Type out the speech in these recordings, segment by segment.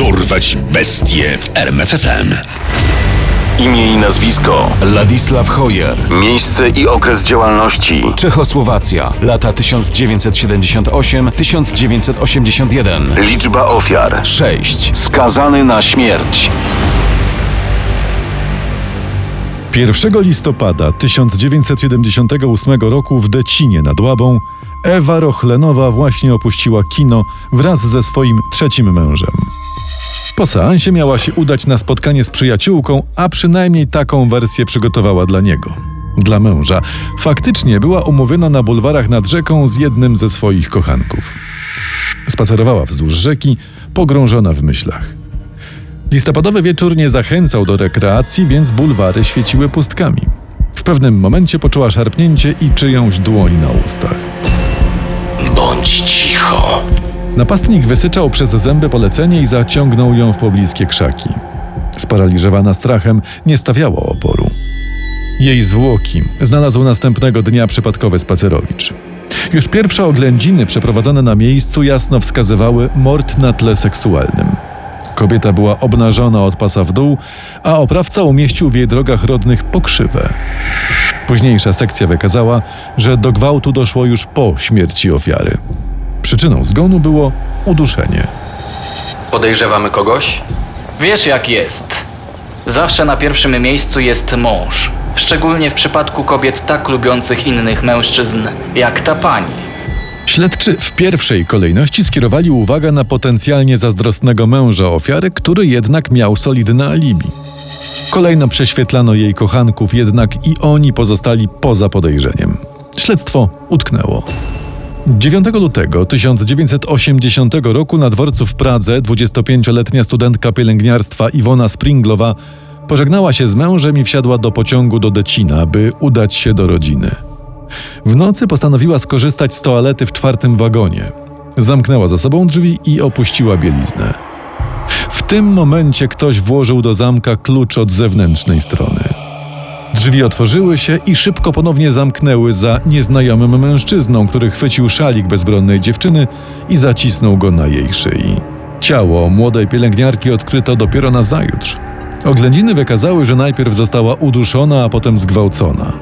Dorwać bestie w RMFFM. Imię i nazwisko, Ladisław Hojer. miejsce i okres działalności, Czechosłowacja. Lata 1978-1981. liczba ofiar, 6. skazany na śmierć. 1 listopada 1978 roku w Decinie nad Łabą Ewa Rochlenowa właśnie opuściła kino wraz ze swoim trzecim mężem. Po seansie miała się udać na spotkanie z przyjaciółką, a przynajmniej taką wersję przygotowała dla niego. Dla męża. Faktycznie była umówiona na bulwarach nad rzeką z jednym ze swoich kochanków. Spacerowała wzdłuż rzeki, pogrążona w myślach. Listopadowy wieczór nie zachęcał do rekreacji, więc bulwary świeciły pustkami. W pewnym momencie poczuła szarpnięcie i czyjąś dłoń na ustach. Bądź cicho. Napastnik wysyczał przez zęby polecenie i zaciągnął ją w pobliskie krzaki. Sparaliżowana strachem, nie stawiała oporu. Jej zwłoki znalazł następnego dnia przypadkowy spacerowicz. Już pierwsze oględziny przeprowadzone na miejscu jasno wskazywały mord na tle seksualnym. Kobieta była obnażona od pasa w dół, a oprawca umieścił w jej drogach rodnych pokrzywę. Późniejsza sekcja wykazała, że do gwałtu doszło już po śmierci ofiary. Przyczyną zgonu było uduszenie. Podejrzewamy kogoś? Wiesz jak jest. Zawsze na pierwszym miejscu jest mąż. Szczególnie w przypadku kobiet tak lubiących innych mężczyzn, jak ta pani. Śledczy w pierwszej kolejności skierowali uwagę na potencjalnie zazdrosnego męża ofiary, który jednak miał solidne alibi. Kolejno prześwietlano jej kochanków, jednak i oni pozostali poza podejrzeniem. Śledztwo utknęło. 9 lutego 1980 roku na dworcu w Pradze 25-letnia studentka pielęgniarstwa Iwona Springlowa pożegnała się z mężem i wsiadła do pociągu do Decina, by udać się do rodziny. W nocy postanowiła skorzystać z toalety w czwartym wagonie. Zamknęła za sobą drzwi i opuściła bieliznę. W tym momencie ktoś włożył do zamka klucz od zewnętrznej strony. Drzwi otworzyły się i szybko ponownie zamknęły za nieznajomym mężczyzną, który chwycił szalik bezbronnej dziewczyny i zacisnął go na jej szyi. Ciało młodej pielęgniarki odkryto dopiero na zajutrz. Oględziny wykazały, że najpierw została uduszona, a potem zgwałcona.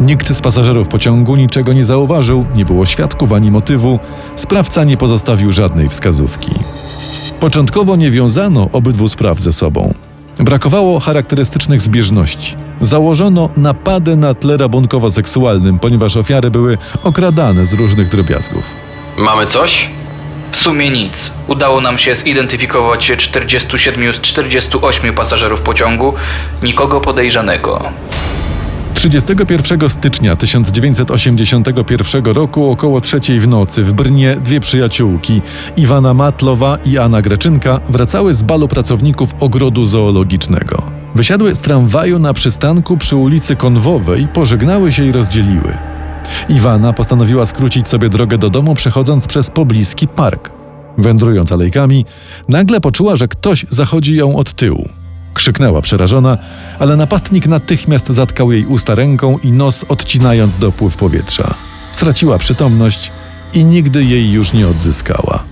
Nikt z pasażerów pociągu niczego nie zauważył, nie było świadków ani motywu, sprawca nie pozostawił żadnej wskazówki. Początkowo nie wiązano obydwu spraw ze sobą. Brakowało charakterystycznych zbieżności. Założono napady na tle rabunkowo-seksualnym, ponieważ ofiary były okradane z różnych drobiazgów. Mamy coś? W sumie nic. Udało nam się zidentyfikować 47 z 48 pasażerów pociągu, nikogo podejrzanego. 31 stycznia 1981 roku około trzeciej w nocy w Brnie dwie przyjaciółki, Iwana Matlowa i Anna Greczynka, wracały z balu pracowników ogrodu zoologicznego. Wysiadły z tramwaju na przystanku przy ulicy Konwowej, pożegnały się i rozdzieliły. Iwana postanowiła skrócić sobie drogę do domu, przechodząc przez pobliski park. Wędrując alejkami, nagle poczuła, że ktoś zachodzi ją od tyłu. Krzyknęła przerażona, ale napastnik natychmiast zatkał jej usta ręką i nos odcinając dopływ powietrza. Straciła przytomność i nigdy jej już nie odzyskała.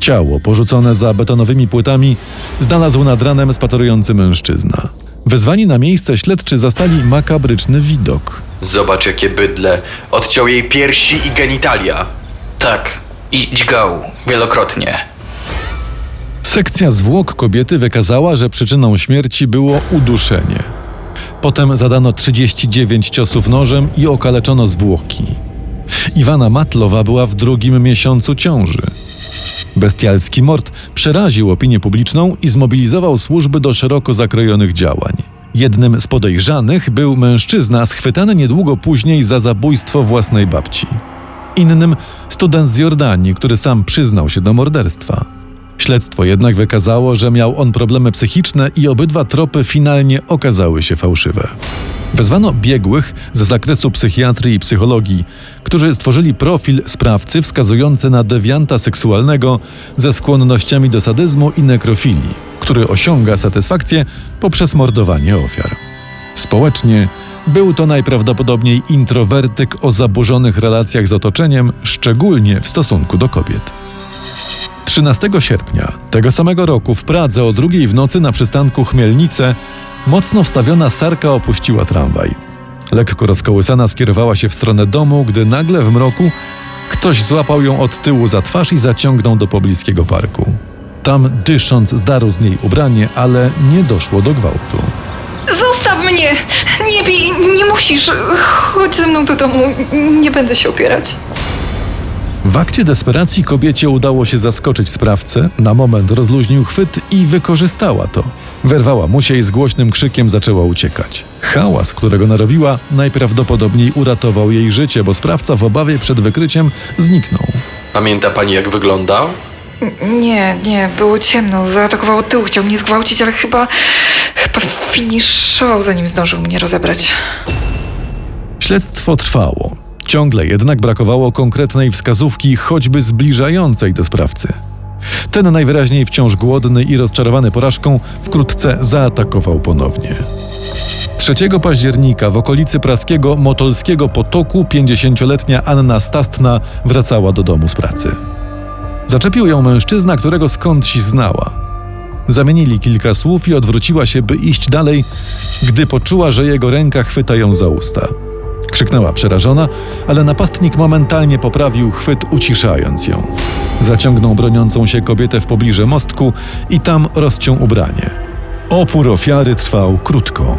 Ciało porzucone za betonowymi płytami znalazł nad ranem spacerujący mężczyzna. Wezwani na miejsce śledczy zastali makabryczny widok. Zobacz jakie bydle. Odciął jej piersi i genitalia. Tak, i dźgał wielokrotnie. Sekcja zwłok kobiety wykazała, że przyczyną śmierci było uduszenie. Potem zadano 39 ciosów nożem i okaleczono zwłoki. Iwana Matlowa była w drugim miesiącu ciąży. Bestialski mord przeraził opinię publiczną i zmobilizował służby do szeroko zakrojonych działań. Jednym z podejrzanych był mężczyzna schwytany niedługo później za zabójstwo własnej babci. Innym student z Jordanii, który sam przyznał się do morderstwa. Śledztwo jednak wykazało, że miał on problemy psychiczne i obydwa tropy finalnie okazały się fałszywe. Wezwano biegłych z zakresu psychiatrii i psychologii, którzy stworzyli profil sprawcy wskazujący na dewianta seksualnego ze skłonnościami do sadyzmu i nekrofilii, który osiąga satysfakcję poprzez mordowanie ofiar. Społecznie był to najprawdopodobniej introwertyk o zaburzonych relacjach z otoczeniem, szczególnie w stosunku do kobiet. 13 sierpnia tego samego roku w Pradze o drugiej w nocy na przystanku Chmielnice mocno wstawiona sarka opuściła tramwaj. Lekko rozkołysana skierowała się w stronę domu, gdy nagle w mroku ktoś złapał ją od tyłu za twarz i zaciągnął do pobliskiego parku. Tam, dysząc, zdarł z niej ubranie, ale nie doszło do gwałtu. Zostaw mnie! Nie bij, nie musisz. Chodź ze mną do domu. Nie będę się opierać. W akcie desperacji kobiecie udało się zaskoczyć sprawcę, na moment rozluźnił chwyt i wykorzystała to. Wyrwała mu się i z głośnym krzykiem zaczęła uciekać. Hałas, którego narobiła, najprawdopodobniej uratował jej życie, bo sprawca w obawie przed wykryciem zniknął. Pamięta pani jak wyglądał? Nie, nie, było ciemno. Zaatakował od tyłu, chciał mnie zgwałcić, ale chyba. chyba finiszował, zanim zdążył mnie rozebrać. Śledztwo trwało. Ciągle jednak brakowało konkretnej wskazówki, choćby zbliżającej do sprawcy. Ten najwyraźniej wciąż głodny i rozczarowany porażką wkrótce zaatakował ponownie. 3 października w okolicy praskiego Motolskiego Potoku 50-letnia Anna Stastna wracała do domu z pracy. Zaczepił ją mężczyzna, którego skądś znała. Zamienili kilka słów i odwróciła się, by iść dalej, gdy poczuła, że jego ręka chwyta ją za usta. Krzyknęła przerażona, ale napastnik momentalnie poprawił chwyt, uciszając ją. Zaciągnął broniącą się kobietę w pobliże mostku i tam rozciął ubranie. Opór ofiary trwał krótko.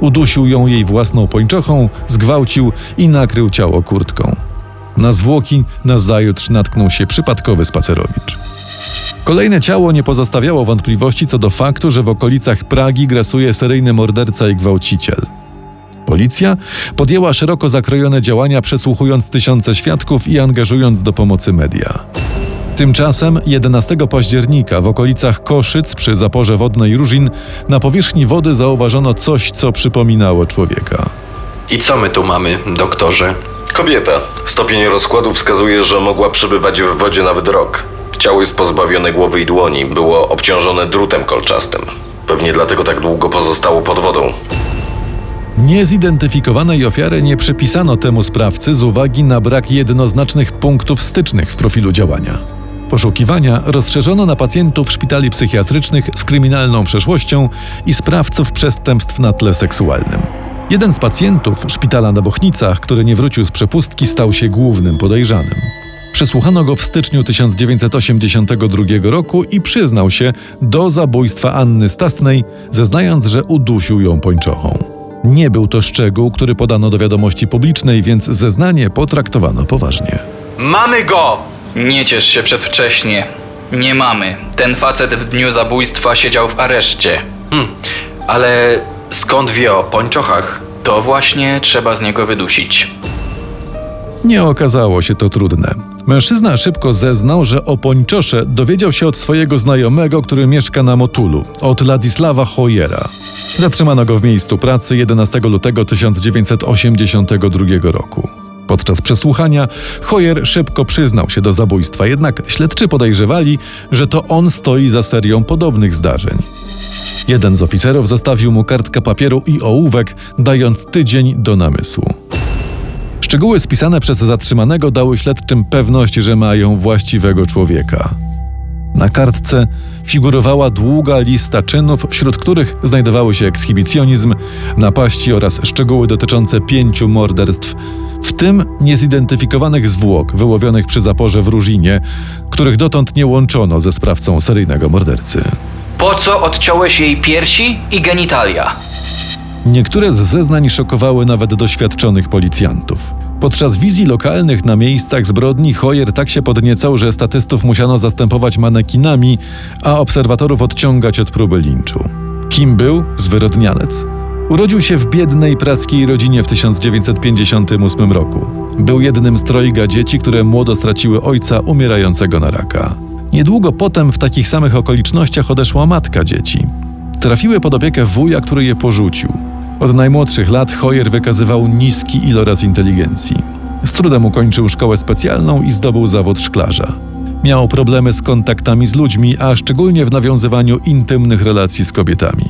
Udusił ją jej własną pończochą, zgwałcił i nakrył ciało kurtką. Na zwłoki nazajutrz natknął się przypadkowy spacerowicz. Kolejne ciało nie pozostawiało wątpliwości co do faktu, że w okolicach Pragi grasuje seryjny morderca i gwałciciel. Policja podjęła szeroko zakrojone działania, przesłuchując tysiące świadków i angażując do pomocy media. Tymczasem 11 października w okolicach Koszyc przy zaporze wodnej Różin na powierzchni wody zauważono coś, co przypominało człowieka. I co my tu mamy, doktorze? Kobieta. Stopień rozkładu wskazuje, że mogła przebywać w wodzie nawet rok. Ciało jest pozbawione głowy i dłoni, było obciążone drutem kolczastym. Pewnie dlatego tak długo pozostało pod wodą. Niezidentyfikowanej ofiary nie przypisano temu sprawcy z uwagi na brak jednoznacznych punktów stycznych w profilu działania. Poszukiwania rozszerzono na pacjentów szpitali psychiatrycznych z kryminalną przeszłością i sprawców przestępstw na tle seksualnym. Jeden z pacjentów szpitala na Bochnicach, który nie wrócił z przepustki, stał się głównym podejrzanym. Przesłuchano go w styczniu 1982 roku i przyznał się do zabójstwa Anny Stastnej, zeznając, że udusił ją pończochą. Nie był to szczegół, który podano do wiadomości publicznej, więc zeznanie potraktowano poważnie. Mamy go! Nie ciesz się przedwcześnie. Nie mamy. Ten facet w dniu zabójstwa siedział w areszcie. Ale skąd wie o pończochach? To właśnie trzeba z niego wydusić. Nie okazało się to trudne. Mężczyzna szybko zeznał, że o pończosze dowiedział się od swojego znajomego, który mieszka na Motulu, od Ladisława Hojera. Zatrzymano go w miejscu pracy 11 lutego 1982 roku. Podczas przesłuchania Hoyer szybko przyznał się do zabójstwa, jednak śledczy podejrzewali, że to on stoi za serią podobnych zdarzeń. Jeden z oficerów zostawił mu kartkę papieru i ołówek, dając tydzień do namysłu. Szczegóły spisane przez zatrzymanego dały śledczym pewność, że mają właściwego człowieka. Na kartce figurowała długa lista czynów, wśród których znajdowały się ekshibicjonizm, napaści oraz szczegóły dotyczące pięciu morderstw, w tym niezidentyfikowanych zwłok wyłowionych przy zaporze w Różinie, których dotąd nie łączono ze sprawcą seryjnego mordercy. Po co odciąłeś jej piersi i genitalia? Niektóre z zeznań szokowały nawet doświadczonych policjantów. Podczas wizji lokalnych na miejscach zbrodni Hoyer tak się podniecał, że statystów musiano zastępować manekinami, a obserwatorów odciągać od próby linczu. Kim był zwyrodnialec? Urodził się w biednej praskiej rodzinie w 1958 roku. Był jednym z trojga dzieci, które młodo straciły ojca umierającego na raka. Niedługo potem w takich samych okolicznościach odeszła matka dzieci. Trafiły pod opiekę wuja, który je porzucił. Od najmłodszych lat Hoyer wykazywał niski iloraz inteligencji. Z trudem ukończył szkołę specjalną i zdobył zawód szklarza. Miał problemy z kontaktami z ludźmi, a szczególnie w nawiązywaniu intymnych relacji z kobietami.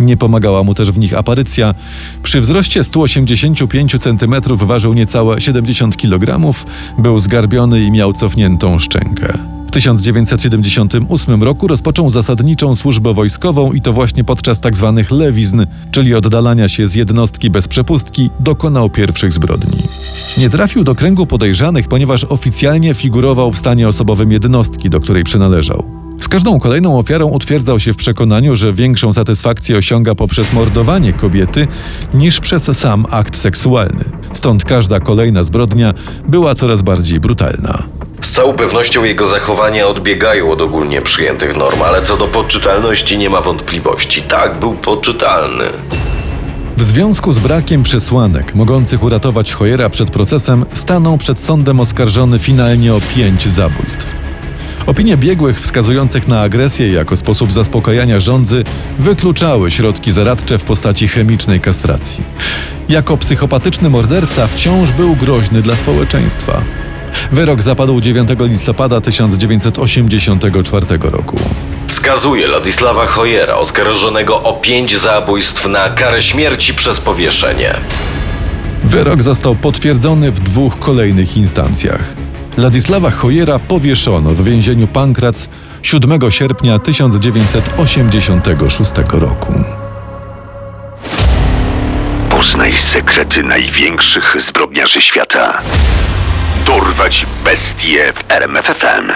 Nie pomagała mu też w nich aparycja. Przy wzroście 185 cm ważył niecałe 70 kg, był zgarbiony i miał cofniętą szczękę. W 1978 roku rozpoczął zasadniczą służbę wojskową i to właśnie podczas tzw. lewizn, czyli oddalania się z jednostki bez przepustki, dokonał pierwszych zbrodni. Nie trafił do kręgu podejrzanych, ponieważ oficjalnie figurował w stanie osobowym jednostki, do której przynależał. Z każdą kolejną ofiarą utwierdzał się w przekonaniu, że większą satysfakcję osiąga poprzez mordowanie kobiety niż przez sam akt seksualny. Stąd każda kolejna zbrodnia była coraz bardziej brutalna. Z całą pewnością jego zachowania odbiegają od ogólnie przyjętych norm, ale co do poczytalności nie ma wątpliwości. Tak, był poczytalny. W związku z brakiem przesłanek mogących uratować Hojera przed procesem, stanął przed sądem oskarżony finalnie o pięć zabójstw. Opinie biegłych wskazujących na agresję jako sposób zaspokajania żądzy wykluczały środki zaradcze w postaci chemicznej kastracji. Jako psychopatyczny morderca wciąż był groźny dla społeczeństwa. Wyrok zapadł 9 listopada 1984 roku. Skazuje Ladisława Hojera, oskarżonego o pięć zabójstw na karę śmierci przez powieszenie. Wyrok został potwierdzony w dwóch kolejnych instancjach. Ladisława Hojera powieszono w więzieniu Pankrac 7 sierpnia 1986 roku. Poznaj sekrety największych zbrodniarzy świata. Dorwać bestie w RMFFM.